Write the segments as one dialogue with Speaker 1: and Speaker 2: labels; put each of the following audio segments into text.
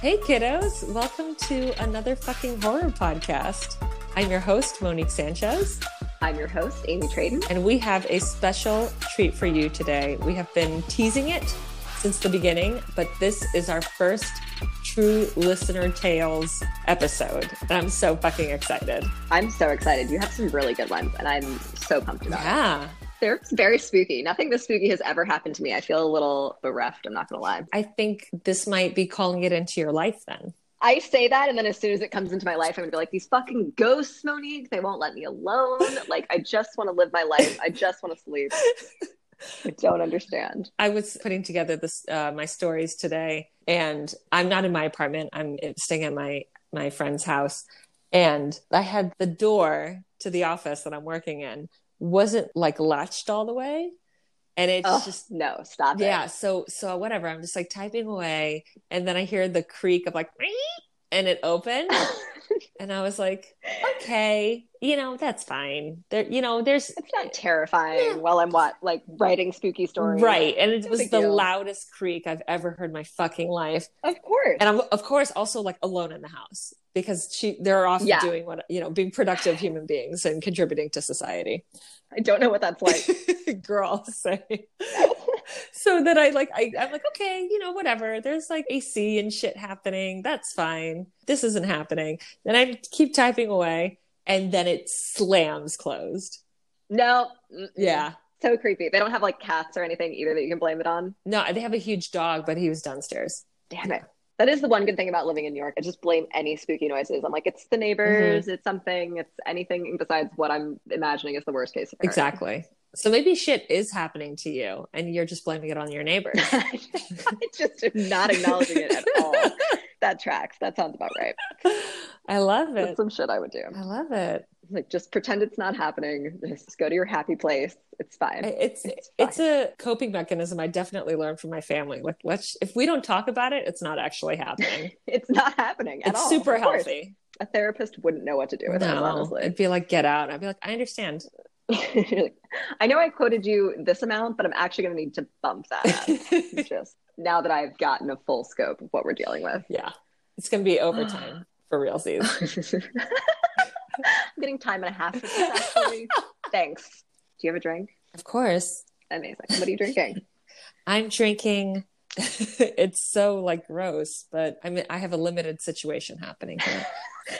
Speaker 1: Hey, kiddos. Welcome to another fucking horror podcast. I'm your host, Monique Sanchez.
Speaker 2: I'm your host, Amy Traden.
Speaker 1: And we have a special treat for you today. We have been teasing it since the beginning, but this is our first true listener tales episode. And I'm so fucking excited.
Speaker 2: I'm so excited. You have some really good ones, and I'm so pumped about
Speaker 1: yeah.
Speaker 2: it. They're very spooky. Nothing this spooky has ever happened to me. I feel a little bereft. I'm not going to lie.
Speaker 1: I think this might be calling it into your life then.
Speaker 2: I say that, and then as soon as it comes into my life, I'm gonna be like, these fucking ghosts, Monique, they won't let me alone. like, I just want to live my life. I just want to sleep. I don't understand.
Speaker 1: I was putting together this uh, my stories today, and I'm not in my apartment. I'm staying at my my friend's house, and I had the door to the office that I'm working in wasn't like latched all the way. And it's oh, just
Speaker 2: no stop
Speaker 1: yeah it. so so whatever i'm just like typing away. And then i hear the creak of like and it opened. And i was like okay you know that's fine. There you know there's
Speaker 2: it's not terrifying yeah. while i'm what like writing spooky stories.
Speaker 1: Right and it was the deal. loudest creak i've ever heard my fucking life.
Speaker 2: Of course.
Speaker 1: And i'm of course also like alone in the house because she they're off yeah. doing what you know being productive human beings and contributing to society.
Speaker 2: I don't know what that's like.
Speaker 1: Girl say so that i like I, i'm like okay you know whatever. There's like ac and shit happening. That's fine. This isn't happening. Then i keep typing away and then it slams closed.
Speaker 2: No.
Speaker 1: Yeah.
Speaker 2: So creepy. They don't have like cats or anything either that you can blame it on?
Speaker 1: No they have a huge dog but he was downstairs.
Speaker 2: Damn it that is the one good thing about living in New York. I just blame any spooky noises. I'm like, it's the neighbors, mm-hmm. it's something, it's anything besides what I'm imagining is the worst case
Speaker 1: scenario. Exactly. So maybe shit is happening to you and you're just blaming it on your neighbors.
Speaker 2: I just am not acknowledging it at all. that tracks. That sounds about right.
Speaker 1: I love it.
Speaker 2: That's some shit I would do.
Speaker 1: I love it.
Speaker 2: Like just pretend it's not happening. Just go to your happy place. It's fine.
Speaker 1: It's it's, fine. it's a coping mechanism I definitely learned from my family. Like let's if we don't talk about it, it's not actually happening.
Speaker 2: it's not happening
Speaker 1: it's
Speaker 2: all.
Speaker 1: super healthy.
Speaker 2: A therapist wouldn't know what to do with no, it, honestly.
Speaker 1: It'd be like, get out. I'd be like, I understand.
Speaker 2: I know I quoted you this amount, but I'm actually going to need to bump that up. just now that I've gotten a full scope of what we're dealing with.
Speaker 1: Yeah. It's going to be overtime for realsies.
Speaker 2: I'm getting time and a half for this actually. Thanks. Do you have a drink?
Speaker 1: Of course.
Speaker 2: Amazing. What are you drinking?
Speaker 1: I'm drinking it's so like gross, but I mean I have a limited situation happening here.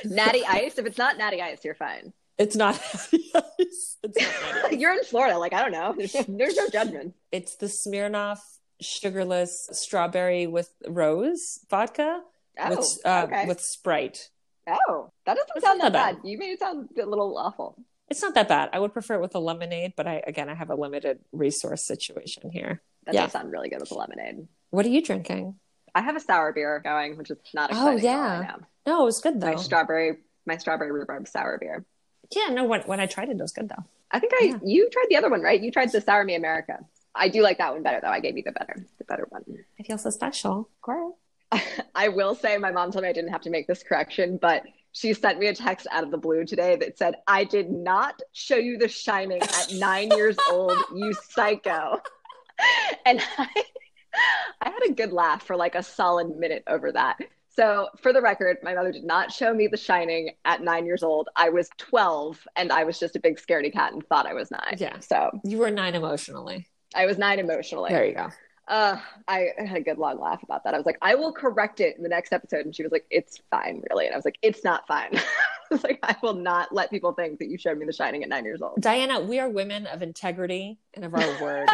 Speaker 2: natty ice. If it's not natty ice, you're fine.
Speaker 1: It's not. It's
Speaker 2: not you're in Florida, like I don't know. There's no, there's no judgment.
Speaker 1: It's the Smirnoff sugarless strawberry with rose vodka
Speaker 2: oh,
Speaker 1: with uh, okay. with Sprite.
Speaker 2: Oh, that doesn't it's sound that bad. bad. You made it sound a little awful.
Speaker 1: It's not that bad. I would prefer it with a lemonade, but I again I have a limited resource situation here.
Speaker 2: That yeah. does sound really good with a lemonade.
Speaker 1: What are you drinking?
Speaker 2: I have a sour beer going, which is not oh, exciting. Oh yeah,
Speaker 1: no, it was good though.
Speaker 2: My strawberry, my strawberry rhubarb sour beer.
Speaker 1: Yeah, no, when when I tried it, it was good though.
Speaker 2: I think I yeah. you tried the other one, right? You tried the Sour Me America. I do like that one better though. I gave you the better, the better one.
Speaker 1: I feel so special. Cool.
Speaker 2: I will say my mom told me I didn't have to make this correction, but she sent me a text out of the blue today that said, I did not show you the shining at nine years old, you psycho. And I, I had a good laugh for like a solid minute over that. So, for the record, my mother did not show me The Shining at nine years old. I was 12 and I was just a big scaredy cat and thought I was nine.
Speaker 1: Yeah.
Speaker 2: So,
Speaker 1: you were nine emotionally.
Speaker 2: I was nine emotionally.
Speaker 1: There you go.
Speaker 2: Uh, I had a good long laugh about that. I was like, I will correct it in the next episode. And she was like, It's fine, really. And I was like, It's not fine. I was like, I will not let people think that you showed me The Shining at nine years old.
Speaker 1: Diana, we are women of integrity and of our word.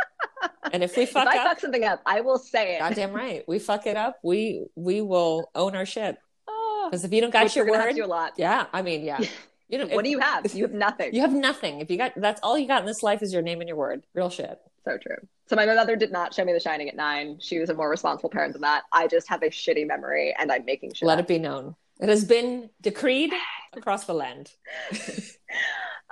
Speaker 1: and if we fuck
Speaker 2: if
Speaker 1: I
Speaker 2: up, fuck something up, I will say it.
Speaker 1: Goddamn right. We fuck it up. We we will own our shit. Because oh, if you don't got your word,
Speaker 2: a lot.
Speaker 1: Yeah, I mean, yeah.
Speaker 2: You know, what if, do you have? You have nothing.
Speaker 1: You have nothing. If you got that's all you got in this life is your name and your word. Real shit.
Speaker 2: So true. So my mother did not show me The Shining at nine. She was a more responsible parent than that. I just have a shitty memory, and I'm making sure.
Speaker 1: Let it be known. It has been decreed across the land.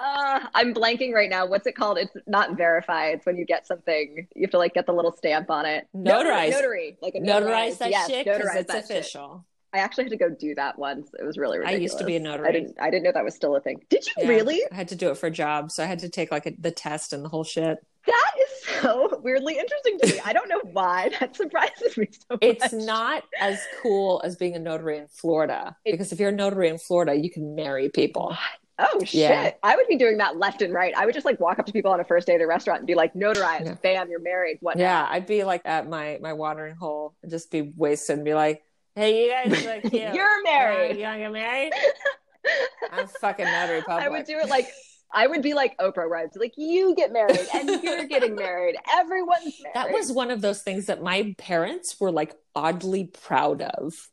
Speaker 2: Uh, I'm blanking right now. What's it called? It's not verified. It's when you get something, you have to like get the little stamp on it.
Speaker 1: Notarize.
Speaker 2: Notary. Like a
Speaker 1: notarize that yes, shit because it's official.
Speaker 2: Shit. I actually had to go do that once. It was really ridiculous.
Speaker 1: I used to be a notary.
Speaker 2: I didn't. I didn't know that was still a thing. Did you yeah, really?
Speaker 1: I had to do it for a job, so I had to take like a, the test and the whole shit.
Speaker 2: That is so weirdly interesting to me. I don't know why. That surprises me so much.
Speaker 1: It's not as cool as being a notary in Florida
Speaker 2: It-
Speaker 1: because if you're a notary in Florida, you can marry people.
Speaker 2: Oh shit.
Speaker 1: Yeah.
Speaker 2: I would be doing that left and right. I would just like walk up to people on a first date at a restaurant and be like, notarized,
Speaker 1: Yeah.
Speaker 2: bam, you're married. What?
Speaker 1: Yeah, I'd be like at my my watering hole and just be wasted and be like, "Hey, you guys look cute.
Speaker 2: You're married.
Speaker 1: You want to get married? I'm fucking notary public."
Speaker 2: I would do it like I would be like Oprah, be like, you get married and you're getting married. Everyone's married.
Speaker 1: That was one of those things that my parents were like oddly proud of.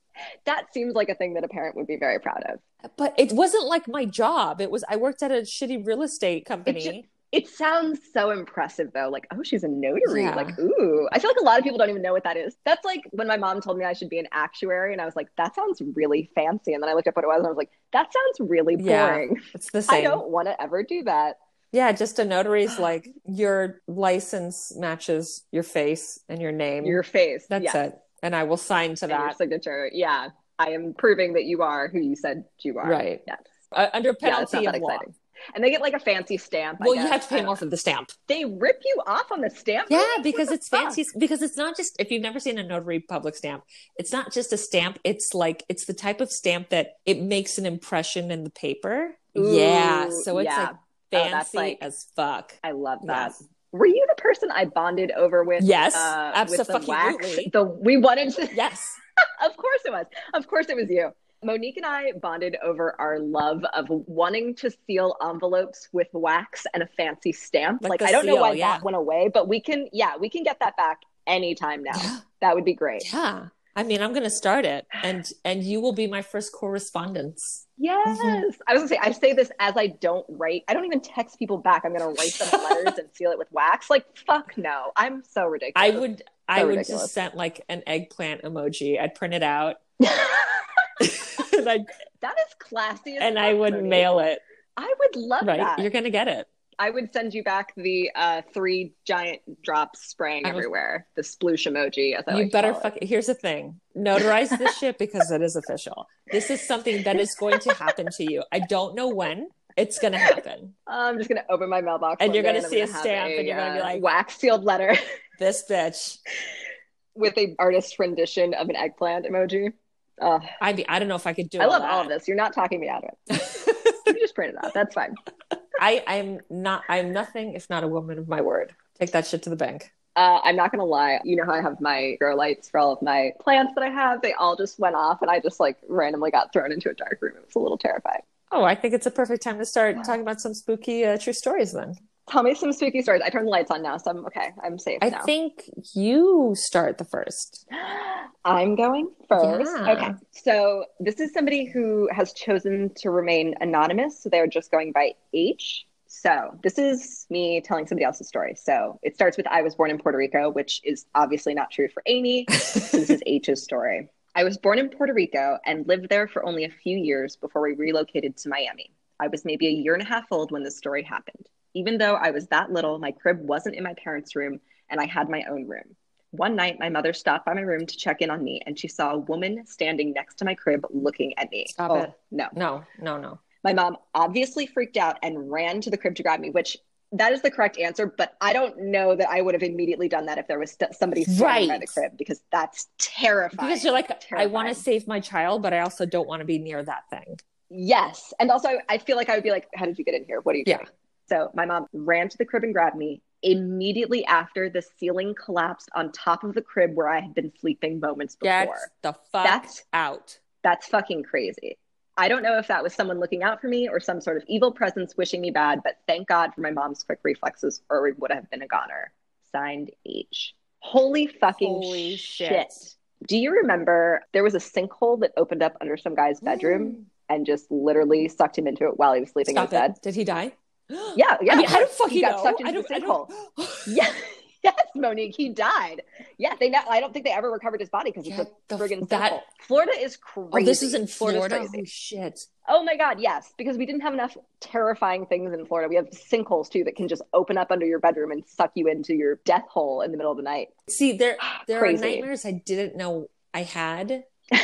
Speaker 2: that seems like a thing that a parent would be very proud of.
Speaker 1: But it wasn't like my job. It was I worked at a shitty real estate company.
Speaker 2: It sounds so impressive though. Like, oh, she's a notary.
Speaker 1: Yeah.
Speaker 2: Like, ooh. I feel like a lot of people don't even know what that is. That's like when my mom told me I should be an actuary, and I was like, that sounds really fancy. And then I looked up what it was, and I was like, that sounds really boring. Yeah.
Speaker 1: it's the same.
Speaker 2: I don't want to ever do that.
Speaker 1: Yeah, just a notary's like your license matches your face and your name.
Speaker 2: Your face.
Speaker 1: That's
Speaker 2: yes,
Speaker 1: it. And I will sign to
Speaker 2: and
Speaker 1: that.
Speaker 2: signature. Yeah. I am proving that you are who you said you are.
Speaker 1: Right.
Speaker 2: Yes.
Speaker 1: Uh, under
Speaker 2: Yeah,
Speaker 1: penalty
Speaker 2: that
Speaker 1: of law.
Speaker 2: And they get like a fancy stamp.
Speaker 1: Well, you have to pay more for the stamp.
Speaker 2: They rip you off on the stamp.
Speaker 1: Yeah,
Speaker 2: What
Speaker 1: because it's
Speaker 2: fuck?
Speaker 1: fancy. Because it's not just if you've never seen a notary public stamp, it's not just a stamp. It's like it's the type of stamp that it makes an impression in the paper. yeah, so it's
Speaker 2: yeah.
Speaker 1: like
Speaker 2: Oh,
Speaker 1: fancy
Speaker 2: that's like-
Speaker 1: as fuck.
Speaker 2: I love that.
Speaker 1: Yes.
Speaker 2: Were you the person I bonded over with?
Speaker 1: Yes,
Speaker 2: uh, with the wax. The we wanted to.
Speaker 1: Yes.
Speaker 2: of course it was. Of course it was you. Monique and I bonded over our love of wanting to seal envelopes with wax and a fancy stamp.
Speaker 1: Like
Speaker 2: Like, I don't know why
Speaker 1: yeah.
Speaker 2: that went away, but we can. Yeah, we can get that back anytime now.
Speaker 1: Yeah.
Speaker 2: That would be great.
Speaker 1: Yeah. I mean, I'm going to start it and and you will be my first correspondence.
Speaker 2: Yes. Mm-hmm. I was gonna say I say this as I don't write. I don't even text people back. I'm gonna write them letters and seal it with wax. Like fuck no. I'm so ridiculous.
Speaker 1: I would I would
Speaker 2: ridiculous.
Speaker 1: just send like an eggplant emoji. I'd print it out and I
Speaker 2: that is classy. as
Speaker 1: and I would
Speaker 2: Monique.
Speaker 1: mail it.
Speaker 2: I would love
Speaker 1: Right.
Speaker 2: that.
Speaker 1: You're going to get it.
Speaker 2: I would send you back the uh, three giant drops spraying
Speaker 1: I was-
Speaker 2: everywhere. The sploosh emoji. As I
Speaker 1: you
Speaker 2: like
Speaker 1: better fuck it. Here's the thing. Notarize this shit because it is official. This is something that is going to happen to you. I don't know when it's going to happen.
Speaker 2: I'm just gonna open my mailbox,
Speaker 1: And you're gonna
Speaker 2: I'm
Speaker 1: see a stamp and you're gonna be
Speaker 2: uh,
Speaker 1: like-
Speaker 2: wax sealed letter
Speaker 1: This bitch.
Speaker 2: with a artist rendition of an eggplant emoji. Oh,
Speaker 1: I be, I don't know if I could do it.
Speaker 2: I love
Speaker 1: that.
Speaker 2: all of this. You're not talking me out of it. You just print it out. That's fine.
Speaker 1: I I'm not I'm nothing if not a woman of my word. Take that shit to the bank.
Speaker 2: Uh, I'm not gonna lie. You know how I have my grow lights for all of my plants that I have? They all just went off, and I just like randomly got thrown into a dark room. It was a little terrifying.
Speaker 1: Oh, I think it's a perfect time to start talking about some spooky uh, true stories then.
Speaker 2: Tell me some spooky stories. I turned the lights on now, so I'm okay. I'm safe
Speaker 1: I
Speaker 2: now.
Speaker 1: think you start the first.
Speaker 2: I'm going first.
Speaker 1: Yeah.
Speaker 2: Okay. So this is somebody who has chosen to remain anonymous. So they're just going by H. So this is me telling somebody else's story. So it starts with I was born in Puerto Rico, which is obviously not true for Amy. So this is H's story. I was born in Puerto Rico and lived there for only a few years before we relocated to Miami. I was maybe a year and a half old when this story happened. Even though I was that little, my crib wasn't in my parents' room and I had my own room. One night, my mother stopped by my room to check in on me and she saw a woman standing next to my crib looking at me.
Speaker 1: Stop
Speaker 2: oh,
Speaker 1: it.
Speaker 2: No.
Speaker 1: No, no, no.
Speaker 2: My mom obviously freaked out and ran to the crib to grab me, which that is the correct answer, but I don't know that I would have immediately done that if there was st- somebody standing by
Speaker 1: Right.
Speaker 2: the crib because that's terrifying.
Speaker 1: Because you're like, I want to save my child, but I also don't want to be near that thing.
Speaker 2: Yes. And also, I feel like I would be like, How did you get in here? What are you
Speaker 1: Yeah.
Speaker 2: doing? So my mom ran to the crib and grabbed me. Immediately after, the ceiling collapsed on top of the crib where I had been sleeping moments
Speaker 1: Get
Speaker 2: before.
Speaker 1: the fuck
Speaker 2: That's-
Speaker 1: out.
Speaker 2: That's fucking crazy. I don't know if that was someone looking out for me or some sort of evil presence wishing me bad, but thank God for my mom's quick reflexes, or it would have been a goner. Signed H. Holy fucking
Speaker 1: Holy
Speaker 2: shit.
Speaker 1: shit.
Speaker 2: Do you remember there was a sinkhole that opened up under some guy's bedroom and just literally sucked him into it while he was sleeping
Speaker 1: Stop
Speaker 2: in bed?
Speaker 1: Did he die?
Speaker 2: Yeah, yeah.
Speaker 1: I mean,
Speaker 2: of
Speaker 1: how do
Speaker 2: course.
Speaker 1: fuck
Speaker 2: he got
Speaker 1: know?
Speaker 2: sucked into the sinkhole?
Speaker 1: don't.
Speaker 2: Yeah. Yes, Monique, he died. Yeah, they. I don't think they ever recovered his body because it's
Speaker 1: Get
Speaker 2: a
Speaker 1: the-
Speaker 2: friggin'
Speaker 1: that-
Speaker 2: sinkhole. Florida is crazy.
Speaker 1: Oh, this is in
Speaker 2: Florida's
Speaker 1: Florida.
Speaker 2: crazy.
Speaker 1: Holy shit.
Speaker 2: Oh my God, yes, because we didn't have enough terrifying things in Florida. We have sinkholes too that can just open up under your bedroom and suck you into your death hole in the middle of the night.
Speaker 1: See, there there
Speaker 2: Crazy.
Speaker 1: are nightmares I didn't know I had.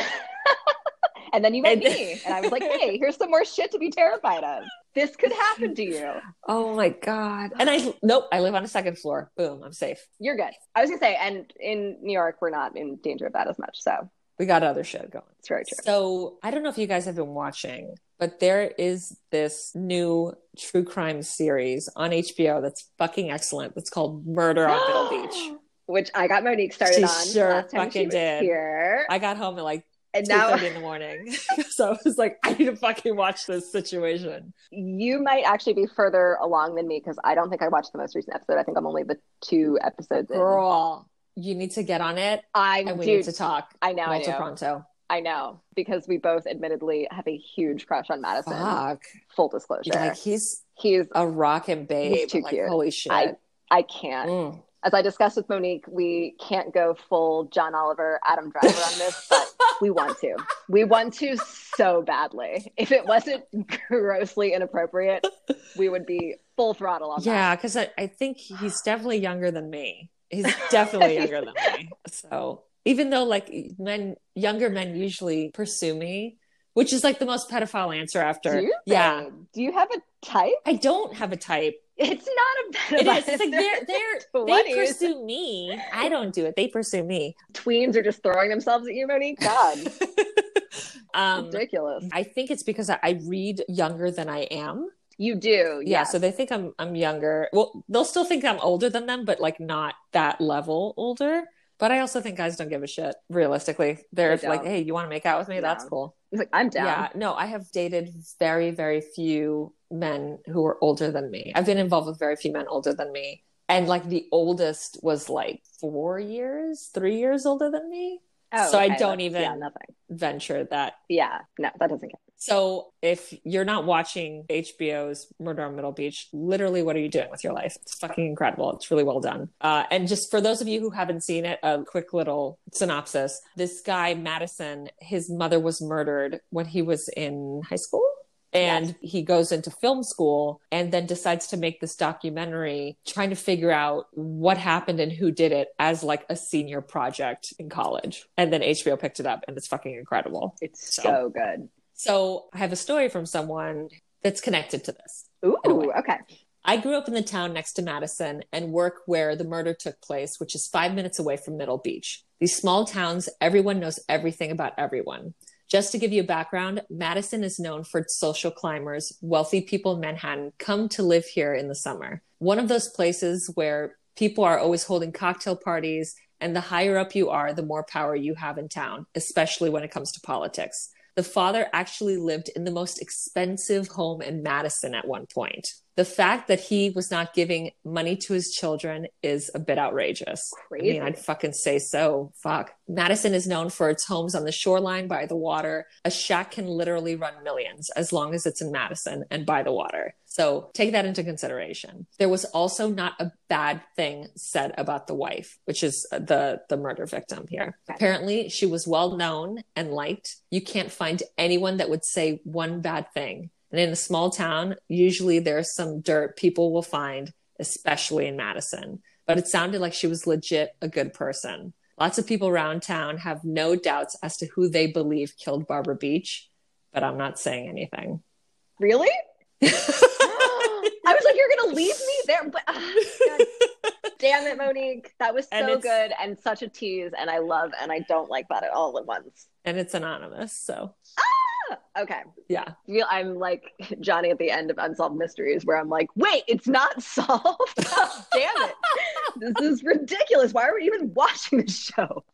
Speaker 2: And then you met
Speaker 1: And-
Speaker 2: me, and I was like, "Hey, here's some more shit to be terrified of." This could happen to you.
Speaker 1: Oh my god! And I nope, I live on a second floor. Boom, I'm safe.
Speaker 2: You're good. I was gonna say, and in New York, we're not in danger of that as much. So
Speaker 1: We got other shit going.
Speaker 2: it's very true.
Speaker 1: So I don't know if you guys have been watching, but there is this new true crime series on HBO that's fucking excellent. That's called Murder on Middle Beach.
Speaker 2: Which I got Monique started
Speaker 1: She
Speaker 2: on.
Speaker 1: sure
Speaker 2: last time she
Speaker 1: fucking did.
Speaker 2: Here.
Speaker 1: I got home at like
Speaker 2: and
Speaker 1: two
Speaker 2: now
Speaker 1: thirty in the morning, so I was like, I need to fucking watch this situation.
Speaker 2: you might actually be further along than me because I don't think I watched the most recent episode. I think I'm only the two episodes in.
Speaker 1: Girl, you need to get on it,
Speaker 2: I
Speaker 1: and we
Speaker 2: do.
Speaker 1: need to talk.
Speaker 2: I know. I
Speaker 1: Molto
Speaker 2: know.
Speaker 1: pronto.
Speaker 2: I know because we both admittedly have a huge crush on Madison.
Speaker 1: Fuck,
Speaker 2: Full disclosure,
Speaker 1: like he's
Speaker 2: he's.
Speaker 1: a rockin' babe.
Speaker 2: He's too
Speaker 1: like
Speaker 2: cute.
Speaker 1: holy shit.
Speaker 2: I I can't.
Speaker 1: Mm.
Speaker 2: As I discussed with Monique, we can't go full John Oliver, Adam Driver on this, but we want to. We want to so badly. If it wasn't grossly inappropriate, we would be full throttle on that.
Speaker 1: Yeah, because I, I think he's definitely younger than me. He's definitely younger than me. So even though like men, younger men usually pursue me, which is like the most pedophile answer after.
Speaker 2: Do you?
Speaker 1: Yeah,
Speaker 2: Do you have a type?
Speaker 1: I don't have a type.
Speaker 2: It's not a
Speaker 1: It
Speaker 2: pedophile.
Speaker 1: is. It's like they're they're they pursue me. I don't do it. They pursue me.
Speaker 2: Tweens are just throwing themselves at you, Monique. God,
Speaker 1: um,
Speaker 2: ridiculous.
Speaker 1: I think it's because I, read younger than I am.
Speaker 2: You do,
Speaker 1: Yeah,
Speaker 2: yeah.
Speaker 1: so they think I'm I'm younger. Well, they'll still think I'm older than them, but like not that level older. But I also think guys don't give a shit. Realistically, they're
Speaker 2: They
Speaker 1: like, "Hey, you want to make out with me? That's cool."
Speaker 2: It's like I'm down.
Speaker 1: Yeah, no, I have dated very, very few men who are older than me. I've been involved with very few men older than me, and like the oldest was like four years, three years older than me.
Speaker 2: Oh,
Speaker 1: So I don't even-
Speaker 2: Yeah.
Speaker 1: Venture that
Speaker 2: Yeah, no, that doesn't count.
Speaker 1: So if you're not watching HBO's Murder on Middle Beach, literally, what are you doing with your life? It's fucking incredible. It's really well done. Uh, and just for those of you who haven't seen it, a quick little synopsis. This guy, Madison, his mother was murdered when he was in high school. And
Speaker 2: Yes.
Speaker 1: he goes into film school and then decides to make this documentary trying to figure out what happened and who did it as like a senior project in college. And then HBO picked it up and it's fucking incredible.
Speaker 2: It's
Speaker 1: So-
Speaker 2: so, good.
Speaker 1: So I have a story from someone that's connected to this.
Speaker 2: Ooh, okay.
Speaker 1: I grew up in the town next to Madison and work where the murder took place, which is five minutes away from Middle Beach. These small towns, everyone knows everything about everyone. Just to give you a background, Madison is known for social climbers. Wealthy people in Manhattan come to live here in the summer. One of those places where people are always holding cocktail parties, and the higher up you are, the more power you have in town, especially when it comes to politics. The father actually lived in the most expensive home in Madison at one point. The fact that he was not giving money to his children is a bit outrageous. I mean, I'd fucking say so. Fuck. Madison is known for its homes on the shoreline by the water. A shack can literally run millions as long as it's in Madison and by the water. So take that into consideration. There was also not a bad thing said about the wife, which is uh, the the murder victim here.
Speaker 2: Okay.
Speaker 1: Apparently, she was well known and liked. You can't find anyone that would say one bad thing. And in a small town, usually there's some dirt people will find, especially in Madison. But it sounded like she was legit a good person. Lots of people around town have no doubts as to who they believe killed Barbara Beach, but I'm not saying anything.
Speaker 2: Really? I was like, you're gonna leave me there, but ah, God damn it, Monique. That was so good and such a tease, and I love and I don't like that at all at once.
Speaker 1: and it's anonymous. So,
Speaker 2: Okay,
Speaker 1: yeah.
Speaker 2: I'm like Johnny at the end of Unsolved Mysteries, where I'm like, wait, it's not solved. Damn it, this is ridiculous. Why are we even watching this show?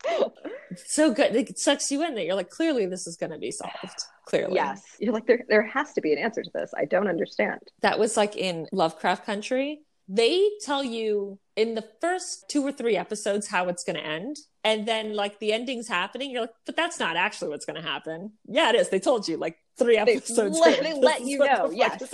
Speaker 1: So good. It sucks you in that you're like, clearly this is going to be solved. Clearly.
Speaker 2: yes, you're like there. There has to be an answer to this. I don't understand.
Speaker 1: that was like in Lovecraft Country. They tell you in the first two or three episodes how it's going to end. And then, like, the ending's happening. You're like, but that's not actually what's going to happen. Yeah, it is. They told you like three
Speaker 2: They
Speaker 1: episodes.
Speaker 2: let- they let you know, yes.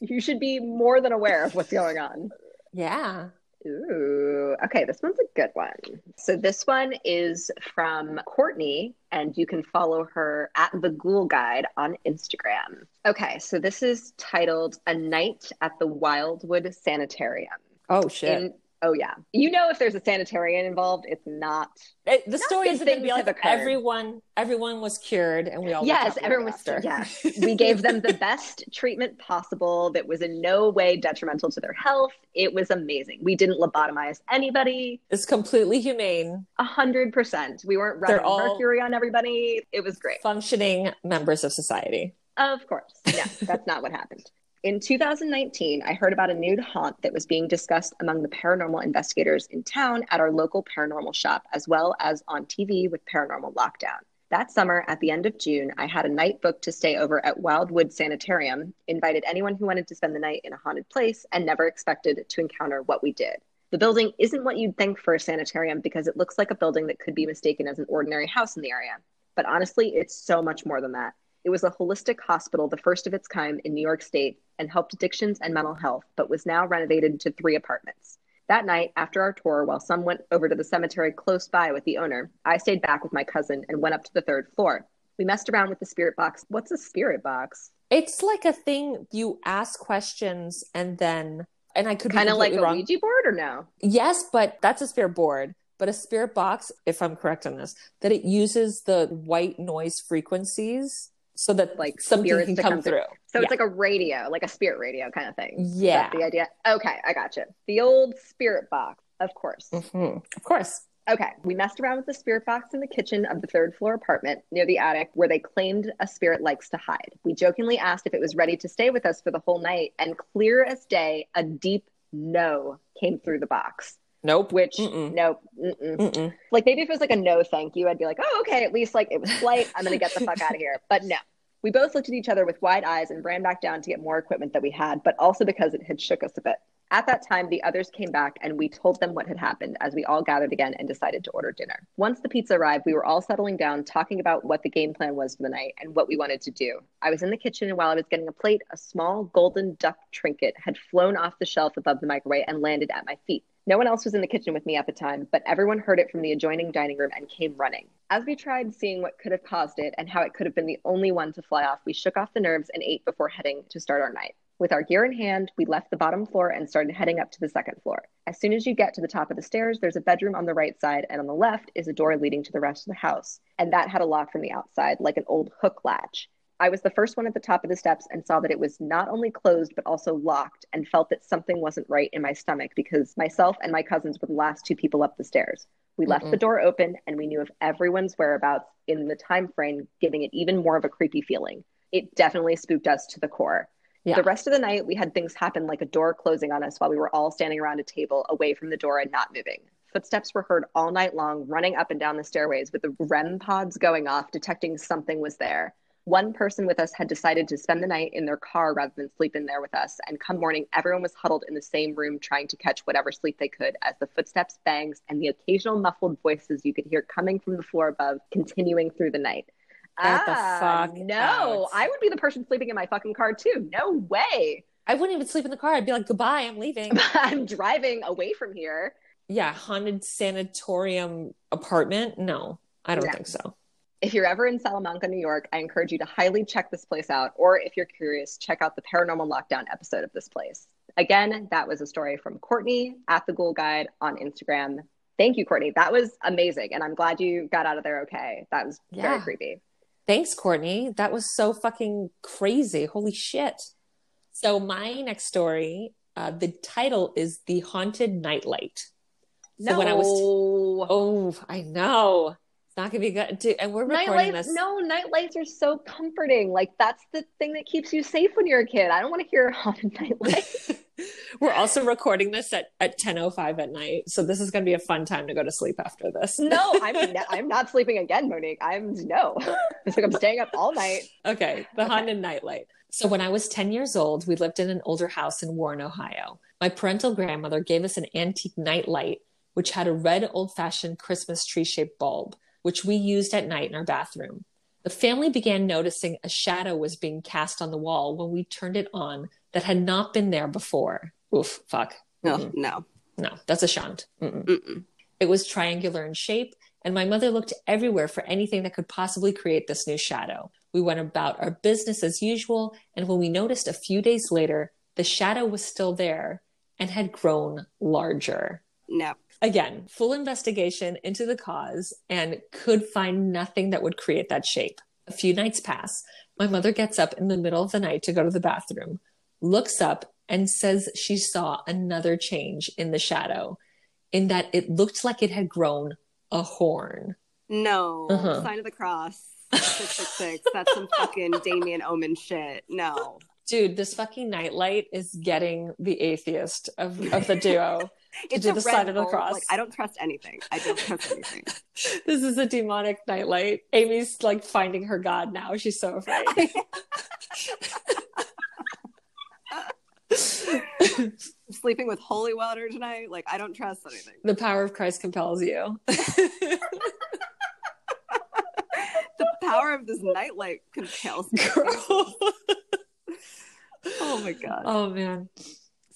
Speaker 2: You should be more than aware of what's going on.
Speaker 1: Yeah.
Speaker 2: Ooh, okay, this one's a good one. So this one is from Courtney, and you can follow her at the Ghoul Guide on Instagram. Okay, so this is titled "A Night at the Wildwood Sanitarium."
Speaker 1: Oh, shit.
Speaker 2: In Oh yeah, you know if there's a sanitarium involved, it's not.
Speaker 1: It, the
Speaker 2: Not
Speaker 1: story is going to be like everyone, everyone was cured, and we all
Speaker 2: yes, everyone was.
Speaker 1: after.
Speaker 2: Yes, we gave them the best treatment possible that was in no way detrimental to their health. It was amazing. We didn't lobotomize anybody.
Speaker 1: It's completely humane,
Speaker 2: A hundred percent. We weren't rubbing mercury on everybody. It was great.
Speaker 1: functioning members of society.
Speaker 2: Of course. No, that's not what happened. In 2019, I heard about a nude haunt that was being discussed among the paranormal investigators in town at our local paranormal shop, as well as on TV with Paranormal Lockdown. That summer, at the end of June, I had a night booked to stay over at Wildwood Sanitarium, invited anyone who wanted to spend the night in a haunted place, and never expected to encounter what we did. The building isn't what you'd think for a sanitarium because it looks like a building that could be mistaken as an ordinary house in the area. But honestly, it's so much more than that. It was a holistic hospital, the first of its kind in New York State, and helped addictions and mental health, but was now renovated to three apartments. That night, after our tour, while some went over to the cemetery close by with the owner, I stayed back with my cousin and went up to the third floor. We messed around with the spirit box. What's a spirit box?
Speaker 1: It's like a thing you ask questions and then, and I could
Speaker 2: Kind of like a
Speaker 1: wrong.
Speaker 2: Ouija board or no?
Speaker 1: Yes, but that's a spirit board. But a spirit box, if I'm correct on this, that it uses the white noise frequencies so that
Speaker 2: Like spirits
Speaker 1: can come,
Speaker 2: through. So
Speaker 1: Yeah.
Speaker 2: it's like a radio, like a spirit radio kind of thing.
Speaker 1: Yeah.
Speaker 2: the idea? Okay, I got you. The old spirit box, of course.
Speaker 1: Mhm. Of course.
Speaker 2: Okay, we messed around with the spirit box in the kitchen of the third floor apartment near the attic where they claimed a spirit likes to hide. We jokingly asked if it was ready to stay with us for the whole night, and clear as day, a deep no came through the box.
Speaker 1: Nope.
Speaker 2: Which,
Speaker 1: Mm-mm.
Speaker 2: nope, mm-mm.
Speaker 1: Mm-mm.
Speaker 2: like maybe if it was like a no thank you, I'd be like, oh, okay, at least like it was slight. I'm gonna get the fuck out of here. But no. We both looked at each other with wide eyes and ran back down to get more equipment that we had, but also because it had shook us a bit. At that time, the others came back and we told them what had happened as we all gathered again and decided to order dinner. Once the pizza arrived, we were all settling down, talking about what the game plan was for the night and what we wanted to do. I was in the kitchen, and while I was getting a plate, a small golden duck trinket had flown off the shelf above the microwave and landed at my feet. No one else was in the kitchen with me at the time, but everyone heard it from the adjoining dining room and came running. As we tried seeing what could have caused it and how it could have been the only one to fly off, we shook off the nerves and ate before heading to start our night. With our gear in hand, we left the bottom floor and started heading up to the second floor. As soon as you get to the top of the stairs, there's a bedroom on the right side, and on the left is a door leading to the rest of the house. And that had a lock from the outside, like an old hook latch. I was the first one at the top of the steps and saw that it was not only closed, but also locked, and felt that something wasn't right in my stomach because myself and my cousins were the last two people up the stairs. We left
Speaker 1: Mm-mm.
Speaker 2: the door open and we knew of everyone's whereabouts in the time frame, giving it even more of a creepy feeling. It definitely spooked us to the core.
Speaker 1: Yeah.
Speaker 2: The rest of the night, we had things happen like a door closing on us while we were all standing around a table away from the door and not moving. Footsteps were heard all night long, running up and down the stairways with the REM pods going off, detecting something was there. One person with us had decided to spend the night in their car rather than sleep in there with us. And come morning, everyone was huddled in the same room trying to catch whatever sleep they could as the footsteps, bangs, and the occasional muffled voices you could hear coming from the floor above continuing through the night.
Speaker 1: Get the
Speaker 2: Ah,
Speaker 1: fuck
Speaker 2: no,
Speaker 1: out.
Speaker 2: I would be the person sleeping in my fucking car too. No way.
Speaker 1: I wouldn't even sleep in the car. I'd be like, goodbye, I'm leaving.
Speaker 2: I'm driving away from here.
Speaker 1: yeah, haunted sanatorium apartment? No, I don't
Speaker 2: No.
Speaker 1: think so.
Speaker 2: If you're ever in Salamanca, New York, I encourage you to highly check this place out. Or if you're curious, check out the Paranormal Lockdown episode of this place. Again, that was a story from Courtney at the Ghoul Guide on Instagram. Thank you, Courtney. That was amazing. And I'm glad you got out of there okay. That was very creepy.
Speaker 1: Thanks, Courtney. That was so fucking crazy. Holy shit. So, my next story, uh, the title is The Haunted Nightlight. So
Speaker 2: no,
Speaker 1: when I was- Oh, I know. Not to be good. Dude, and we're
Speaker 2: night
Speaker 1: recording
Speaker 2: lights.
Speaker 1: this.
Speaker 2: No, night lights are so comforting. Like that's the thing that keeps you safe when you're a kid. I don't want to hear a haunted night light.
Speaker 1: we're also recording this at, at 10.05 at night. So, this is going to be a fun time to go to sleep after this.
Speaker 2: no, I'm ne- I'm not sleeping again, Monique. I'm no. It's like I'm staying up all night.
Speaker 1: Okay, the
Speaker 2: Okay.
Speaker 1: haunted nightlight. So when I was 10 years old, we lived in an older house in Warren, Ohio. My parental grandmother gave us an antique nightlight, which had a red old fashioned Christmas tree shaped bulb, which we used at night in our bathroom. The family began noticing a shadow was being cast on the wall when we turned it on that had not been there before. Oof, fuck. Mm-mm.
Speaker 2: no.
Speaker 1: No, that's a shunt. Mm-mm.
Speaker 2: Mm-mm.
Speaker 1: It was triangular in shape, and my mother looked everywhere for anything that could possibly create this new shadow. We went about our business as usual, and when we noticed a few days later, the shadow was still there and had grown larger.
Speaker 3: No.
Speaker 1: Again, full investigation into the cause and could find nothing that would create that shape. A few nights pass. My mother gets up in the middle of the night to go to the bathroom, looks up, and says she saw another change in the shadow, in that it looked like it had grown a horn.
Speaker 3: No.
Speaker 1: Uh-huh.
Speaker 3: Sign of the cross. 666. That's some fucking Damien Omen shit. No.
Speaker 1: Dude, this fucking nightlight is getting the atheist of, of the duo.
Speaker 3: It's
Speaker 1: do the sign of the cross.
Speaker 3: Like, I don't trust anything. I don't trust anything.
Speaker 1: this is a demonic nightlight. Amy's like finding her God now. She's so afraid.
Speaker 3: Sleeping with holy water tonight. Like, I don't trust anything.
Speaker 1: the power of Christ compels you.
Speaker 3: The power of this nightlight compels me.
Speaker 1: Girl.
Speaker 3: Oh my god.
Speaker 1: Oh man.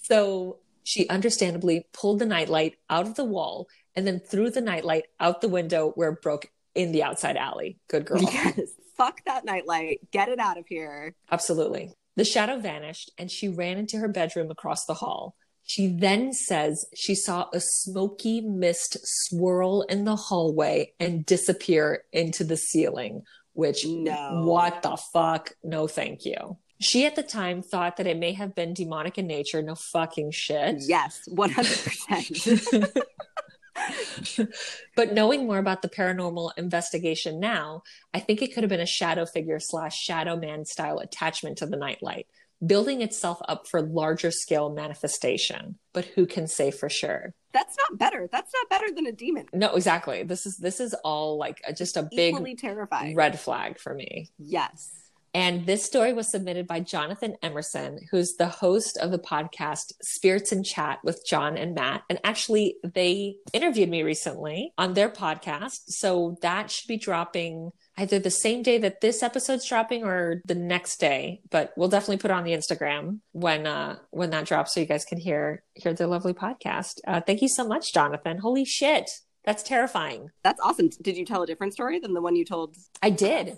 Speaker 1: So she understandably pulled the nightlight out of the wall and then threw the nightlight out the window where it broke in the outside alley. Good girl.
Speaker 3: Yes. Fuck that nightlight. Get it out of here.
Speaker 1: Absolutely. The shadow vanished and she ran into her bedroom across the hall. She then says she saw a smoky mist swirl in the hallway and disappear into the ceiling, which,
Speaker 3: No.
Speaker 1: what the fuck? No, thank you. She at the time thought that it may have been demonic in nature. No fucking shit.
Speaker 3: Yes, 100%.
Speaker 1: but knowing more about the paranormal investigation now, I think it could have been a shadow figure slash shadow man style attachment to the nightlight, building itself up for larger scale manifestation. But who can say for sure?
Speaker 3: That's not better. That's not better than a demon.
Speaker 1: No, exactly. This is this is all like a, just a big
Speaker 3: Equally terrifying.
Speaker 1: red flag for me.
Speaker 3: Yes.
Speaker 1: And this story was submitted by Jonathan Emerson, who's the host of the podcast Spirits and Chat with John and Matt. And actually, they interviewed me recently on their podcast. So that should be dropping either the same day that this episode's dropping or the next day. But we'll definitely put it on the Instagram when uh when that drops so you guys can hear hear their lovely podcast. Uh thank you so much, Jonathan. Holy shit. That's terrifying.
Speaker 3: That's awesome. Did you tell a different story than the one you told?
Speaker 1: I did.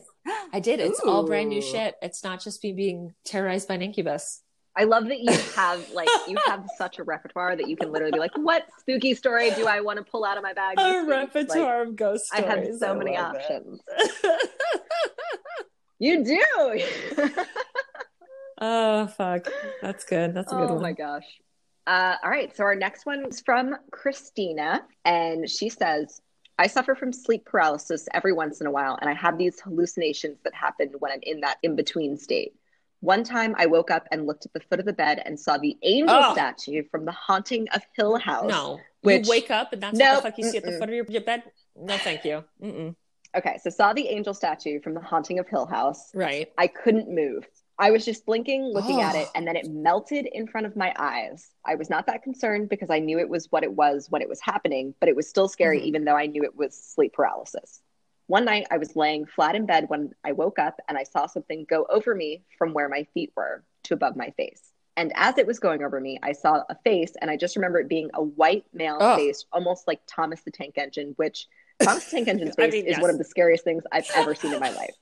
Speaker 1: I did. It's all brand new shit. It's not just me being terrorized by an incubus.
Speaker 2: I love that you have like you have such a repertoire that you can literally be like, what spooky story do I want to pull out of my bag?
Speaker 1: A
Speaker 2: week?" Like,
Speaker 1: repertoire of ghost stories.
Speaker 2: I have so many options. You do.
Speaker 1: oh fuck, that's good. That's a good
Speaker 2: oh
Speaker 1: one.
Speaker 2: my gosh. Uh, all right. So our next one is from Christina, and she says, I suffer from sleep paralysis every once in a while, and I have these hallucinations that happen when I'm in that in between state. One time I woke up and looked at the foot of the bed and saw the angel
Speaker 1: Oh.
Speaker 2: statue from the haunting of Hill House.
Speaker 1: No,
Speaker 2: Which-
Speaker 1: you wake up and that's what
Speaker 2: Nope.
Speaker 1: the fuck you see at the foot of your, your bed. No, thank you. Mm-mm.
Speaker 2: Okay, so saw the angel statue from the haunting of Hill House.
Speaker 1: Right.
Speaker 2: I couldn't move. I was just blinking, looking at
Speaker 1: Oh.
Speaker 2: it, and then it melted in front of my eyes. I was not that concerned because I knew it was what it was when it was happening, but it was still scary,
Speaker 1: Mhm.
Speaker 2: even though I knew it was sleep paralysis. One night, I was laying flat in bed when I woke up and I saw something go over me from where my feet were to above my face. And as it was going over me, I saw a face, and I just remember it being a white male
Speaker 1: Oh.
Speaker 2: face, almost like Thomas the Tank Engine, which Thomas the Tank Engine's
Speaker 1: I
Speaker 2: face
Speaker 1: mean,
Speaker 2: is
Speaker 1: yes.
Speaker 2: one of the scariest things I've ever seen in my life.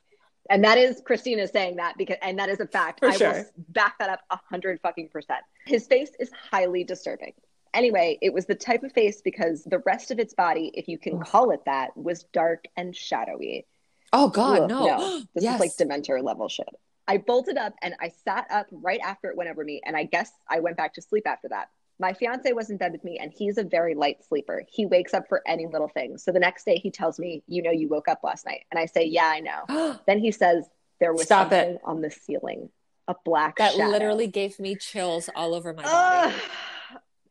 Speaker 2: And that is Christina saying that because, and that is a fact.
Speaker 1: For
Speaker 2: I will
Speaker 1: sure.
Speaker 2: s- back that up a hundred fucking percent. His face is highly disturbing. Anyway, it was the type of face because the rest of its body, if you can call it that, was dark and shadowy.
Speaker 1: Oh God,
Speaker 2: Ugh,
Speaker 1: no.
Speaker 2: This
Speaker 1: yes.
Speaker 2: is like Dementor level shit. I bolted up and I sat up right after it went over me, and I guess I went back to sleep after that. My fiance was in bed with me, and he's a very light sleeper. He wakes up for any little thing. So the next day, he tells me, "You know, you woke up last night," and I say, "Yeah, I know." Then he says, "There was
Speaker 1: Stop
Speaker 2: something
Speaker 1: it.
Speaker 2: on the ceiling, a black
Speaker 1: that
Speaker 2: shadow."
Speaker 1: literally gave me chills all over my body.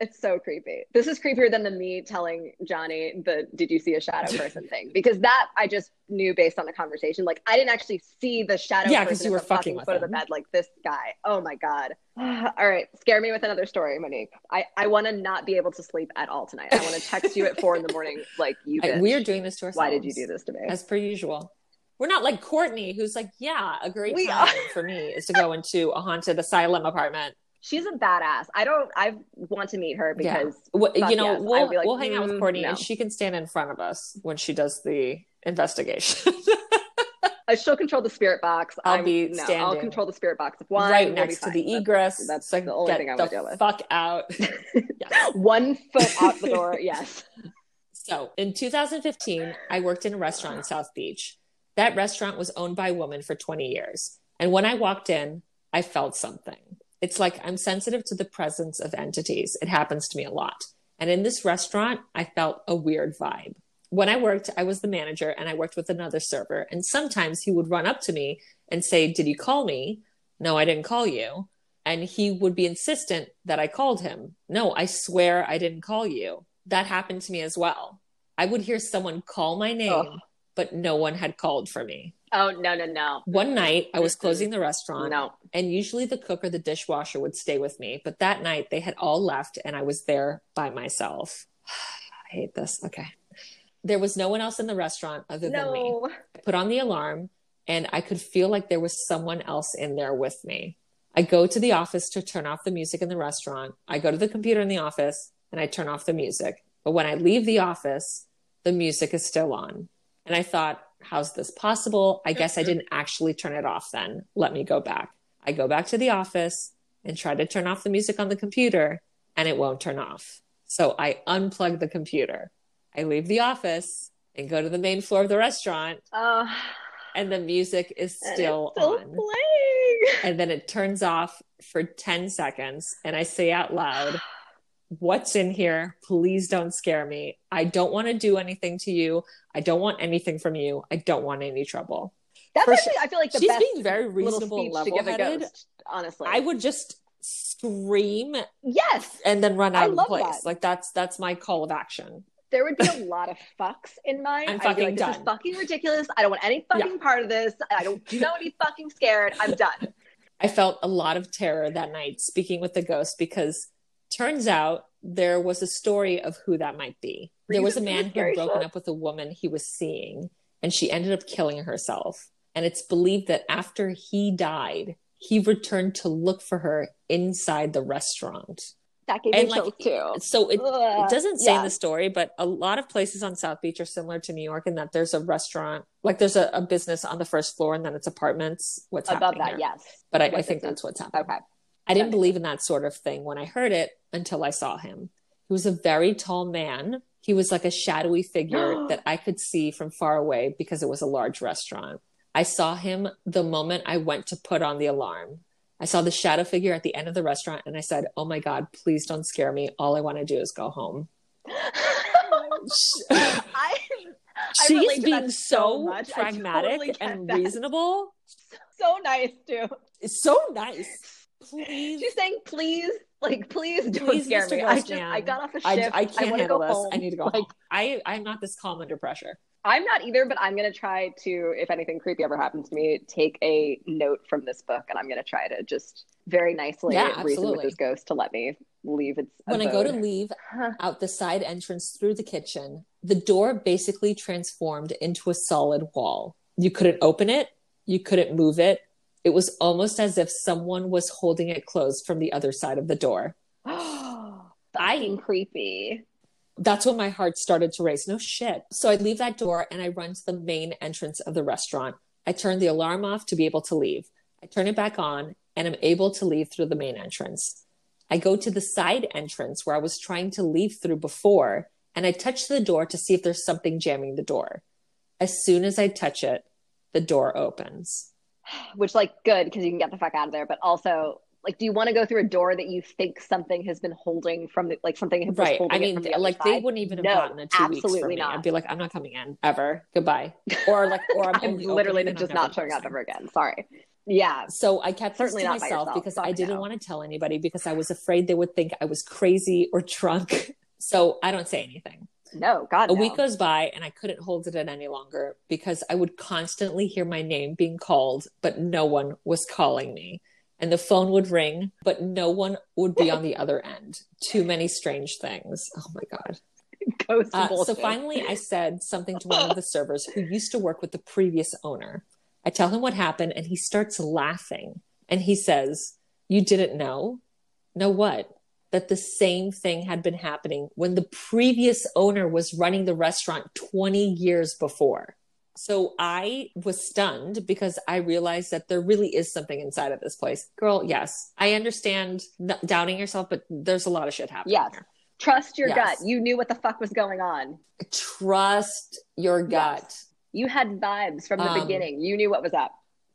Speaker 2: It's so creepy. This is creepier than the me telling Johnny the "Did you see a shadow person?" thing because that I just knew based on the conversation. Like I didn't actually see the shadow.
Speaker 1: Yeah, 'cause
Speaker 2: person
Speaker 1: you were
Speaker 2: the
Speaker 1: fucking
Speaker 2: fucking foot of the bed. Like this guy. Oh my god. all right, scare me with another story, Monique. I I want to not be able to sleep at all tonight. I want to text you at four in the morning. Like you.
Speaker 1: I- we are doing this to ourselves.
Speaker 2: Why did you do this to me?
Speaker 1: As per usual. We're not like Courtney, who's like, yeah, a great
Speaker 2: We
Speaker 1: time
Speaker 2: are.
Speaker 1: for me is to go into a haunted asylum apartment.
Speaker 2: She's a badass. I don't. I want to meet her because
Speaker 1: Wh-
Speaker 2: Fuck
Speaker 1: you know,
Speaker 2: yes.
Speaker 1: we'll
Speaker 2: like,
Speaker 1: we'll hang out with
Speaker 2: "Mm,
Speaker 1: Courtney,
Speaker 2: no."
Speaker 1: and she can stand in front of us when she does the investigation.
Speaker 2: Uh, she'll control the spirit box.
Speaker 1: I'll
Speaker 2: I'm-
Speaker 1: be
Speaker 2: no, I'll control the spirit box of wine.
Speaker 1: right
Speaker 2: we'll
Speaker 1: next to the
Speaker 2: That's-
Speaker 1: egress.
Speaker 2: That's
Speaker 1: so
Speaker 2: the only thing I would deal with.
Speaker 1: fuck out.
Speaker 2: One foot out the door. Yes.
Speaker 1: So in 2015, I worked in a restaurant in South Beach. That restaurant was owned by a woman for 20 years. And when I walked in, I felt something. It's like I'm sensitive to the presence of entities. It happens to me a lot. And in this restaurant, I felt a weird vibe. When I worked, I was the manager and I worked with another server. And sometimes he would run up to me and say, Did you call me? No, I didn't call you. And he would be insistent that I called him. No, I swear I didn't call you. That happened to me as well. I would hear someone call my name,
Speaker 2: Ugh.
Speaker 1: But no one had called for me.
Speaker 2: Oh no no no
Speaker 1: One night, I was closing the restaurant,
Speaker 2: no.
Speaker 1: and usually the cook or the dishwasher would stay with me. But that night, they had all left, and I was there by myself. I hate this. Okay. There was no one else in the restaurant other than me. I put on the alarm, and I could feel like there was someone else in there with me. I go to the office to turn off the music in the restaurant. I go to the computer in the office and I turn off the music. But when I leave the office, the music is still on. And I thought, how's this possible? I guess I didn't actually turn it off then. Let me go back. I go back to the office and try to turn off the music on the computer, and it won't turn off. So I unplug the computer. I leave the office and go to the main floor of the restaurant,
Speaker 2: Uh,
Speaker 1: and the music is still,
Speaker 2: still
Speaker 1: on.
Speaker 2: playing.
Speaker 1: And then it turns off for 10 seconds, and I say out loud, What's in here? Please don't scare me. I don't want to do anything to you. I don't want anything from you. I don't want any trouble.
Speaker 2: That's
Speaker 1: For
Speaker 2: actually I feel like the
Speaker 1: She's
Speaker 2: best
Speaker 1: being very reasonable and
Speaker 2: speech to give a
Speaker 1: level-headed.
Speaker 2: ghost. Honestly,
Speaker 1: I would just scream
Speaker 2: yes.
Speaker 1: and then run out of the place.
Speaker 2: that.
Speaker 1: Like that's that's my call of action.
Speaker 2: There would be a lot of fucks in mine.
Speaker 1: I'm fucking
Speaker 2: like, this is
Speaker 1: done.
Speaker 2: fucking ridiculous. I don't want any fucking part of this. I don't do not want to be fucking scared. I'm done.
Speaker 1: I felt a lot of terror that night speaking with the ghost because turns out there was a story of who that might be. There was a man who had broken up with a woman he was seeing and she ended up killing herself. And it's believed that after he died, he returned to look for her inside the restaurant.
Speaker 2: That gave me
Speaker 1: And like
Speaker 2: too.
Speaker 1: so it it doesn't say in
Speaker 2: Yeah.
Speaker 1: the story, but a lot of places on South Beach are similar to New York in that there's a restaurant, like there's a, a business on the first floor and then it's apartments. What's
Speaker 2: above
Speaker 1: happening
Speaker 2: that.
Speaker 1: there.
Speaker 2: Yes.
Speaker 1: But I, I think that's what's happening.
Speaker 2: Okay.
Speaker 1: I didn't believe in that sort of thing when I heard it until I saw him. He was a very tall man. He was like a shadowy figure that I could see from far away because it was a large restaurant. I saw him the moment I went to put on the alarm. I saw the shadow figure at the end of the restaurant and I said, Oh my God, please don't scare me. All I want to do is go home.
Speaker 2: I,
Speaker 1: She's
Speaker 2: relate to that
Speaker 1: being
Speaker 2: so much.
Speaker 1: Pragmatic
Speaker 2: totally
Speaker 1: and
Speaker 2: that.
Speaker 1: reasonable.
Speaker 2: so nice too.
Speaker 1: It's so nice. Please.
Speaker 2: She's saying, please, like, please don't
Speaker 1: Please,
Speaker 2: scare
Speaker 1: Mr.
Speaker 2: me. I just,
Speaker 1: Man.
Speaker 2: I got off a
Speaker 1: I,
Speaker 2: shift.
Speaker 1: I can't
Speaker 2: wanna
Speaker 1: handle
Speaker 2: go
Speaker 1: this.
Speaker 2: home.
Speaker 1: I need to go
Speaker 2: Like,
Speaker 1: home. I, I'm not this calm under pressure.
Speaker 2: I'm not either, but I'm gonna try to, if anything creepy ever happens to me, take a note from this book, and I'm gonna try to just very nicely
Speaker 1: Yeah,
Speaker 2: reason with this ghost to let me leave its.
Speaker 1: When I go to leave out the side entrance through the kitchen, the door basically transformed into a solid wall. You couldn't open it, you couldn't move it. It was almost as if someone was holding it closed from the other side of the door.
Speaker 2: Oh, fucking creepy.
Speaker 1: That's when my heart started to race. No shit. So I leave that door and I run to the main entrance of the restaurant. I turn the alarm off to be able to leave. I turn it back on and I'm able to leave through the main entrance. I go to the side entrance where I was trying to leave through before and I touch the door to see if there's something jamming the door. As soon as I touch it, the door opens.
Speaker 2: Which, like, good because you can get the fuck out of there, but also. Like, do you want to go through a door that you think something has been holding from the, like something has
Speaker 1: Right.
Speaker 2: holding
Speaker 1: I mean,
Speaker 2: the
Speaker 1: like they
Speaker 2: side?
Speaker 1: wouldn't even have
Speaker 2: No,
Speaker 1: gotten a two weeks
Speaker 2: absolutely
Speaker 1: me.
Speaker 2: not.
Speaker 1: I'd be like, I'm not coming in ever. Goodbye. Or like, or I'm,
Speaker 2: I'm literally just
Speaker 1: I'm
Speaker 2: not showing up ever again. Sorry. Yeah.
Speaker 1: So I kept
Speaker 2: Certainly
Speaker 1: this to
Speaker 2: not
Speaker 1: myself because
Speaker 2: Fuck
Speaker 1: I didn't
Speaker 2: no.
Speaker 1: want to tell anybody because I was afraid they would think I was crazy or drunk. So I don't say anything.
Speaker 2: No, God.
Speaker 1: A
Speaker 2: no.
Speaker 1: week goes by and I couldn't hold it in any longer because I would constantly hear my name being called, but no one was calling me. And the phone would ring, but no one would be on the other end. Too many strange things. Oh my God. Uh, so finally, I said something to one of the servers who used to work with the previous owner. I tell him what happened, and he starts laughing. And he says, You didn't know? Know what? That the same thing had been happening when the previous owner was running the restaurant 20 years before. So I was stunned because I realized that there really is something inside of this place. Girl, yes, I understand doubting yourself, but there's a lot of shit happening.
Speaker 2: Yes.
Speaker 1: here.
Speaker 2: Trust your
Speaker 1: Yes.
Speaker 2: gut. You knew what the fuck was going on.
Speaker 1: Trust your gut.
Speaker 2: Yes. You had vibes from the
Speaker 1: Um,
Speaker 2: beginning. You knew what was up.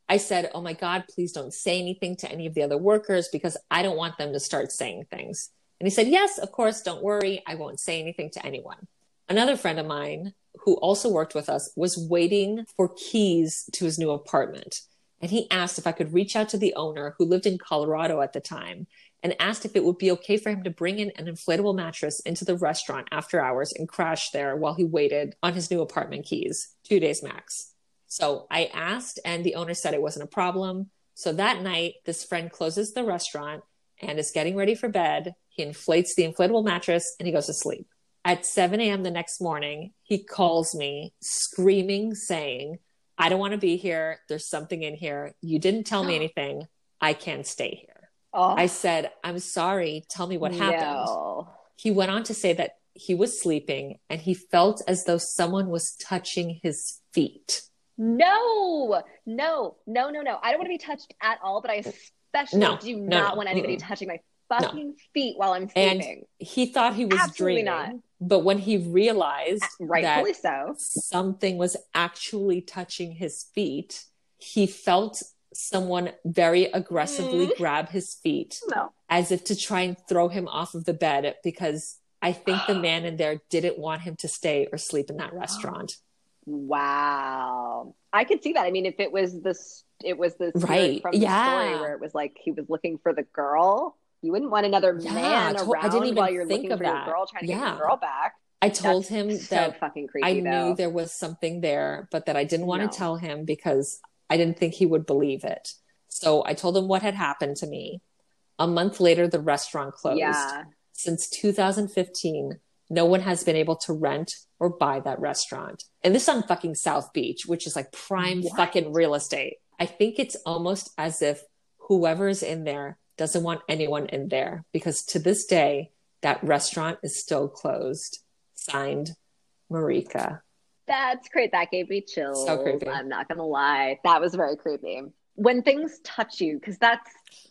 Speaker 1: I said, Oh my God, please don't say anything to any of the other workers because I don't want them to start saying things. And he said, Yes, of course, don't worry. I won't say anything to anyone. Another friend of mine who also worked with us was waiting for keys to his new apartment. And he asked if I could reach out to the owner who lived in Colorado at the time and asked if it would be okay for him to bring in an inflatable mattress into the restaurant after hours and crash there while he waited on his new apartment keys, two days max. So I asked, and the owner said it wasn't a problem. So that night, this friend closes the restaurant and is getting ready for bed. He inflates the inflatable mattress and he goes to sleep. At 7 a.m. the next morning, he calls me screaming, saying, I don't want to be here. There's something in here. You didn't tell me anything. I can't stay here.
Speaker 2: Oh,
Speaker 1: I said, I'm sorry. Tell me what happened.
Speaker 2: no.
Speaker 1: He went on to say that he was sleeping and he felt as though someone was touching his feet.
Speaker 2: No, no, no, no, no. I don't want to be touched at all, but I especially
Speaker 1: No,
Speaker 2: do
Speaker 1: no,
Speaker 2: not
Speaker 1: no.
Speaker 2: want anybody touching my fucking feet while I'm
Speaker 1: And
Speaker 2: sleeping.
Speaker 1: he thought he was
Speaker 2: Absolutely
Speaker 1: dreaming.
Speaker 2: not.
Speaker 1: But when he realized
Speaker 2: Rightfully so.
Speaker 1: something was actually touching his feet, he felt someone very aggressively
Speaker 2: Mm.
Speaker 1: grab his feet as if to try and throw him off of the bed because I think the man in there didn't want him to stay or sleep in that restaurant.
Speaker 2: Wow. I could see that. I mean, if it was this, it was this
Speaker 1: Right.
Speaker 2: from the
Speaker 1: Yeah.
Speaker 2: story where it was like he was looking for the girl. You wouldn't want another
Speaker 1: Yeah,
Speaker 2: man
Speaker 1: to- I
Speaker 2: around
Speaker 1: didn't even
Speaker 2: while you're
Speaker 1: think
Speaker 2: looking
Speaker 1: of
Speaker 2: for
Speaker 1: that.
Speaker 2: your girl trying to get
Speaker 1: Yeah.
Speaker 2: your girl back.
Speaker 1: I told
Speaker 2: That's
Speaker 1: him
Speaker 2: so
Speaker 1: that
Speaker 2: fucking creepy.
Speaker 1: I
Speaker 2: though.
Speaker 1: knew there was something there, but that I didn't want
Speaker 2: No.
Speaker 1: to tell him because I didn't think he would believe it. So I told him what had happened to me. A month later, the restaurant closed.
Speaker 2: Yeah.
Speaker 1: Since 2015, no one has been able to rent or buy that restaurant. And this on fucking South Beach, which is like prime
Speaker 2: What?
Speaker 1: fucking real estate. I think it's almost as if whoever's in there doesn't want anyone in there because to this day, that restaurant is still closed. Signed, Marika.
Speaker 2: That's great. That gave me chills.
Speaker 1: So creepy.
Speaker 2: I'm not gonna lie. That was very creepy. When things touch you, because that's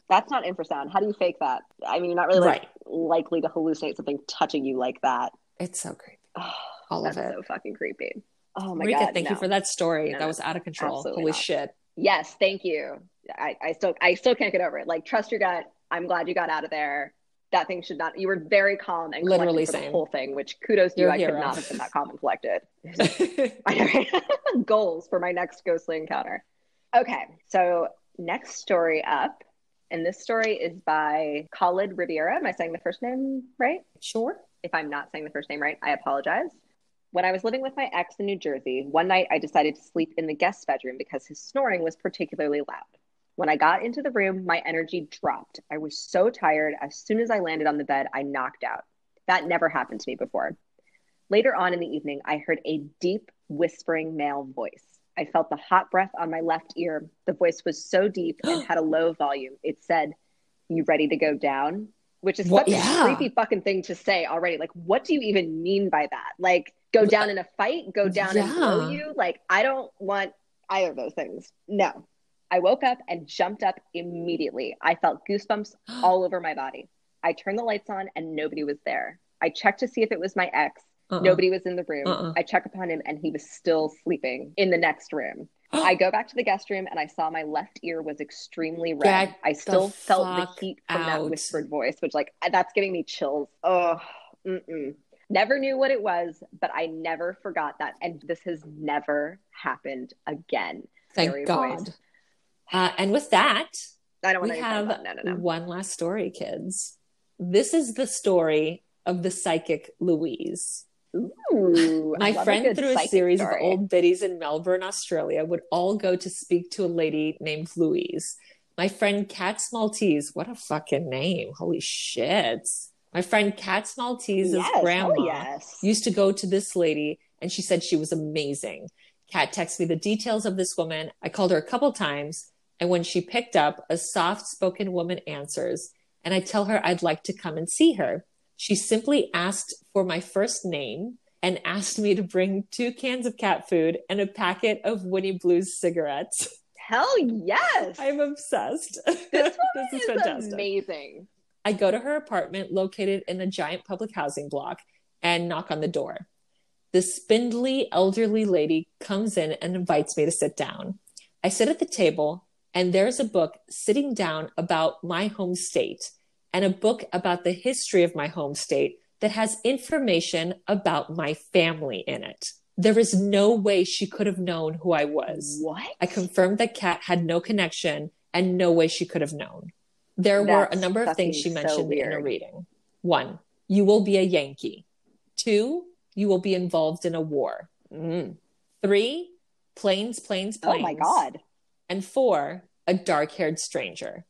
Speaker 2: that's not infrasound. How do you fake that? I mean, you're not really like
Speaker 1: Right.
Speaker 2: likely to hallucinate something touching you like that.
Speaker 1: It's so creepy.
Speaker 2: Oh,
Speaker 1: All of it.
Speaker 2: so fucking creepy. Oh my god!
Speaker 1: thank you for that story.
Speaker 2: No,
Speaker 1: that was out of control. Holy
Speaker 2: not.
Speaker 1: shit.
Speaker 2: Yes, thank you. I, I still I still can't get over it. Like trust your gut. I'm glad you got out of there. That thing should not. You were very calm and
Speaker 1: Literally
Speaker 2: the whole thing. Which kudos to
Speaker 1: You're
Speaker 2: you.
Speaker 1: a
Speaker 2: I could not have been that calm and collected. goals for my next ghostly encounter. Okay, so next story up, and this story is by Khalid Riviera. Am I saying the first name right?
Speaker 1: sure.
Speaker 2: If I'm not saying the first name right, I apologize. When I was living with my ex in New Jersey, one night I decided to sleep in the guest bedroom because his snoring was particularly loud. When I got into the room, my energy dropped. I was so tired. As soon as I landed on the bed, I knocked out. That never happened to me before. Later on in the evening, I heard a deep, whispering male voice. I felt the hot breath on my left ear. The voice was so deep and had a low volume. It said, You ready to go down? Which is
Speaker 1: What-
Speaker 2: such
Speaker 1: yeah.
Speaker 2: a creepy fucking thing to say already. Like, what do you even mean by that? Like, go uh, down in a fight, go down and blow
Speaker 1: Yeah.
Speaker 2: you? Like, I don't want either of those things. No. I woke up and jumped up immediately. I felt goosebumps all over my body. I turned the lights on and nobody was there. I checked to see if it was my ex.
Speaker 1: Uh-uh.
Speaker 2: Nobody was in the room.
Speaker 1: Uh-uh.
Speaker 2: I check upon him and he was still sleeping in the next room. I go back to the guest room and I saw my left ear was extremely red.
Speaker 1: Get
Speaker 2: I still felt the heat from that whispered voice, which like that's giving me chills. Oh, mm-mm. never knew what it was, but I never forgot that, and this has never happened again.
Speaker 1: Thank
Speaker 2: Scary
Speaker 1: God. Uh, and with that,
Speaker 2: I don't
Speaker 1: we have
Speaker 2: no, no, no.
Speaker 1: one last story, kids. This is the story of the psychic Louise.
Speaker 2: Ooh,
Speaker 1: My friend,
Speaker 2: good
Speaker 1: through a series
Speaker 2: story.
Speaker 1: of old biddies in Melbourne, Australia, would all go to speak to a lady named Louise. My friend Katz Maltese, what a fucking name. Holy shit. My friend Katz Maltese's
Speaker 2: yes,
Speaker 1: grandma
Speaker 2: yes.
Speaker 1: used to go to this lady and she said she was amazing. Cat texted me the details of this woman. I called her a couple times, and when she picked up, a soft spoken woman answers, and I tell her I'd like to come and see her. She simply asked for my first name and asked me to bring two cans of cat food and a packet of Winnie Blues cigarettes.
Speaker 2: Hell yes.
Speaker 1: I'm obsessed.
Speaker 2: this woman is, amazing.
Speaker 1: I go to her apartment located in a giant public housing block and knock on the door. The spindly elderly lady comes in and invites me to sit down. I sit at the table, and there's a book sitting down about my home state and a book about the history of my home state that has information about my family in it. There is no way she could have known who I was.
Speaker 2: What?
Speaker 1: I confirmed that Kat had no connection and no way she could have known. There
Speaker 2: That's
Speaker 1: were a number of things she
Speaker 2: fucking so
Speaker 1: mentioned in her reading. One, you will be a Yankee. Two, you will be involved in a war.
Speaker 2: Mm.
Speaker 1: Three, planes, planes, planes.
Speaker 2: Oh my God.
Speaker 1: And four, a dark haired stranger.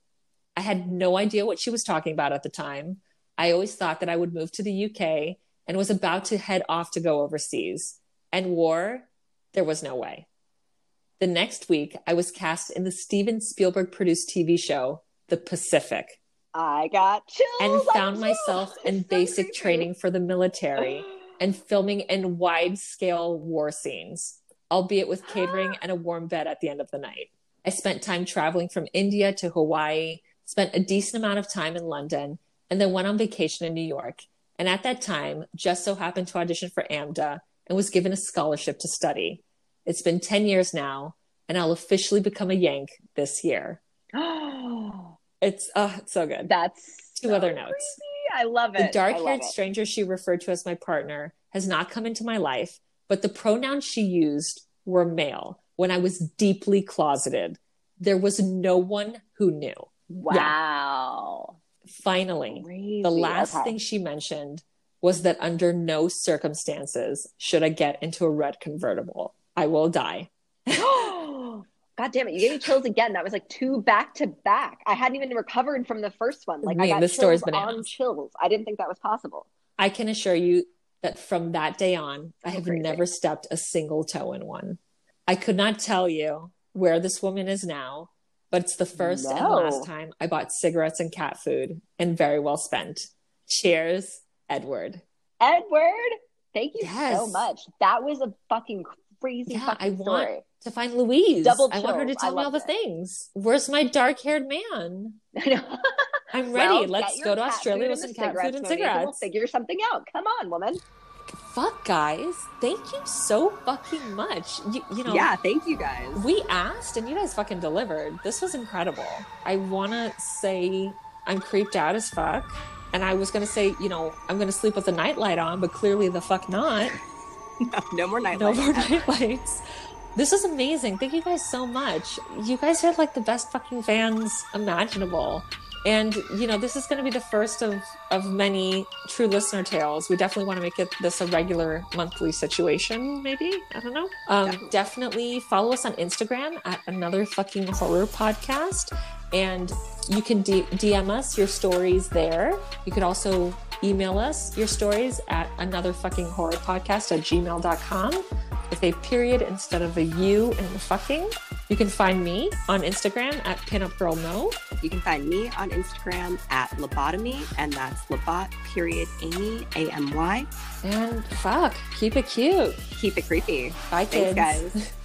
Speaker 1: I had no idea what she was talking about at the time. I always thought that I would move to the UK and was about to head off to go overseas. And war, there was no way. The next week, I was cast in the Steven Spielberg produced TV show, The Pacific,
Speaker 2: I got chills.
Speaker 1: and found myself in
Speaker 2: It's
Speaker 1: basic training for the military and filming in wide scale war scenes, albeit with catering and a warm bed at the end of the night. I spent time traveling from India to Hawaii, spent a decent amount of time in London, and then went on vacation in New York. And at that time, just so happened to audition for AMDA and was given a scholarship to study. It's been 10 years now, and I'll officially become a Yank this year. Oh, it's, uh, it's so good.
Speaker 2: That's
Speaker 1: Two
Speaker 2: so
Speaker 1: other notes.
Speaker 2: creepy. I love it.
Speaker 1: The dark haired stranger she referred to as my partner has not come into my life, but the pronouns she used were male when I was deeply closeted. There was no one who knew.
Speaker 2: Wow.
Speaker 1: Finally,
Speaker 2: Crazy.
Speaker 1: the last
Speaker 2: Okay.
Speaker 1: thing she mentioned was that under no circumstances should I get into a red convertible. I will die.
Speaker 2: God damn it! You gave me chills again. That was like two back to back. I hadn't even recovered from the first one. Like I
Speaker 1: Man,
Speaker 2: got
Speaker 1: this story's
Speaker 2: chills on chills. I didn't think that was possible.
Speaker 1: I can assure you that from that day on, I have
Speaker 2: crazy.
Speaker 1: never stepped a single toe in one. I could not tell you where this woman is now, but it's the first and last time I bought cigarettes and cat food, and very well spent. Cheers, Edward.
Speaker 2: Edward, thank you so much. That was a fucking crazy
Speaker 1: Yeah,
Speaker 2: fucking
Speaker 1: I want
Speaker 2: story.
Speaker 1: to find Louise.
Speaker 2: Double
Speaker 1: I want her to tell me all the
Speaker 2: it.
Speaker 1: things. Where's my dark haired man?
Speaker 2: I know.
Speaker 1: I'm ready.
Speaker 2: Well,
Speaker 1: Let's go to Australia with some cat food and
Speaker 2: and We'll
Speaker 1: cigarettes.
Speaker 2: figure something out. Come on, woman.
Speaker 1: Fuck, guys. Thank you so fucking much. You, you know,
Speaker 3: Yeah, thank you guys.
Speaker 1: we asked and you guys fucking delivered. This was incredible. I want to say I'm creeped out as fuck. And I was going to say, you know, I'm going to sleep with the nightlight on, but clearly the fuck not.
Speaker 3: No, no more night
Speaker 1: No more nightlights. This is amazing. Thank you guys so much. You guys are like the best fucking fans imaginable. And you know, this is going to be the first of of many true listener tales. We definitely want to make it this a regular monthly situation. Maybe I don't know. Um,
Speaker 3: Definitely.
Speaker 1: definitely follow us on Instagram at another fucking horror podcast, and you can D- DM us your stories there. You could also email us your stories at another fucking horror podcast at gmail.com with a period instead of a U in the fucking. You can find me on Instagram at pinupgirlno.
Speaker 3: You can find me on Instagram at lobotomy, and that's lobot period Amy A M Y.
Speaker 1: And fuck, keep it cute.
Speaker 3: Keep it creepy.
Speaker 1: Bye,
Speaker 3: Thanks,
Speaker 1: kids.
Speaker 3: guys.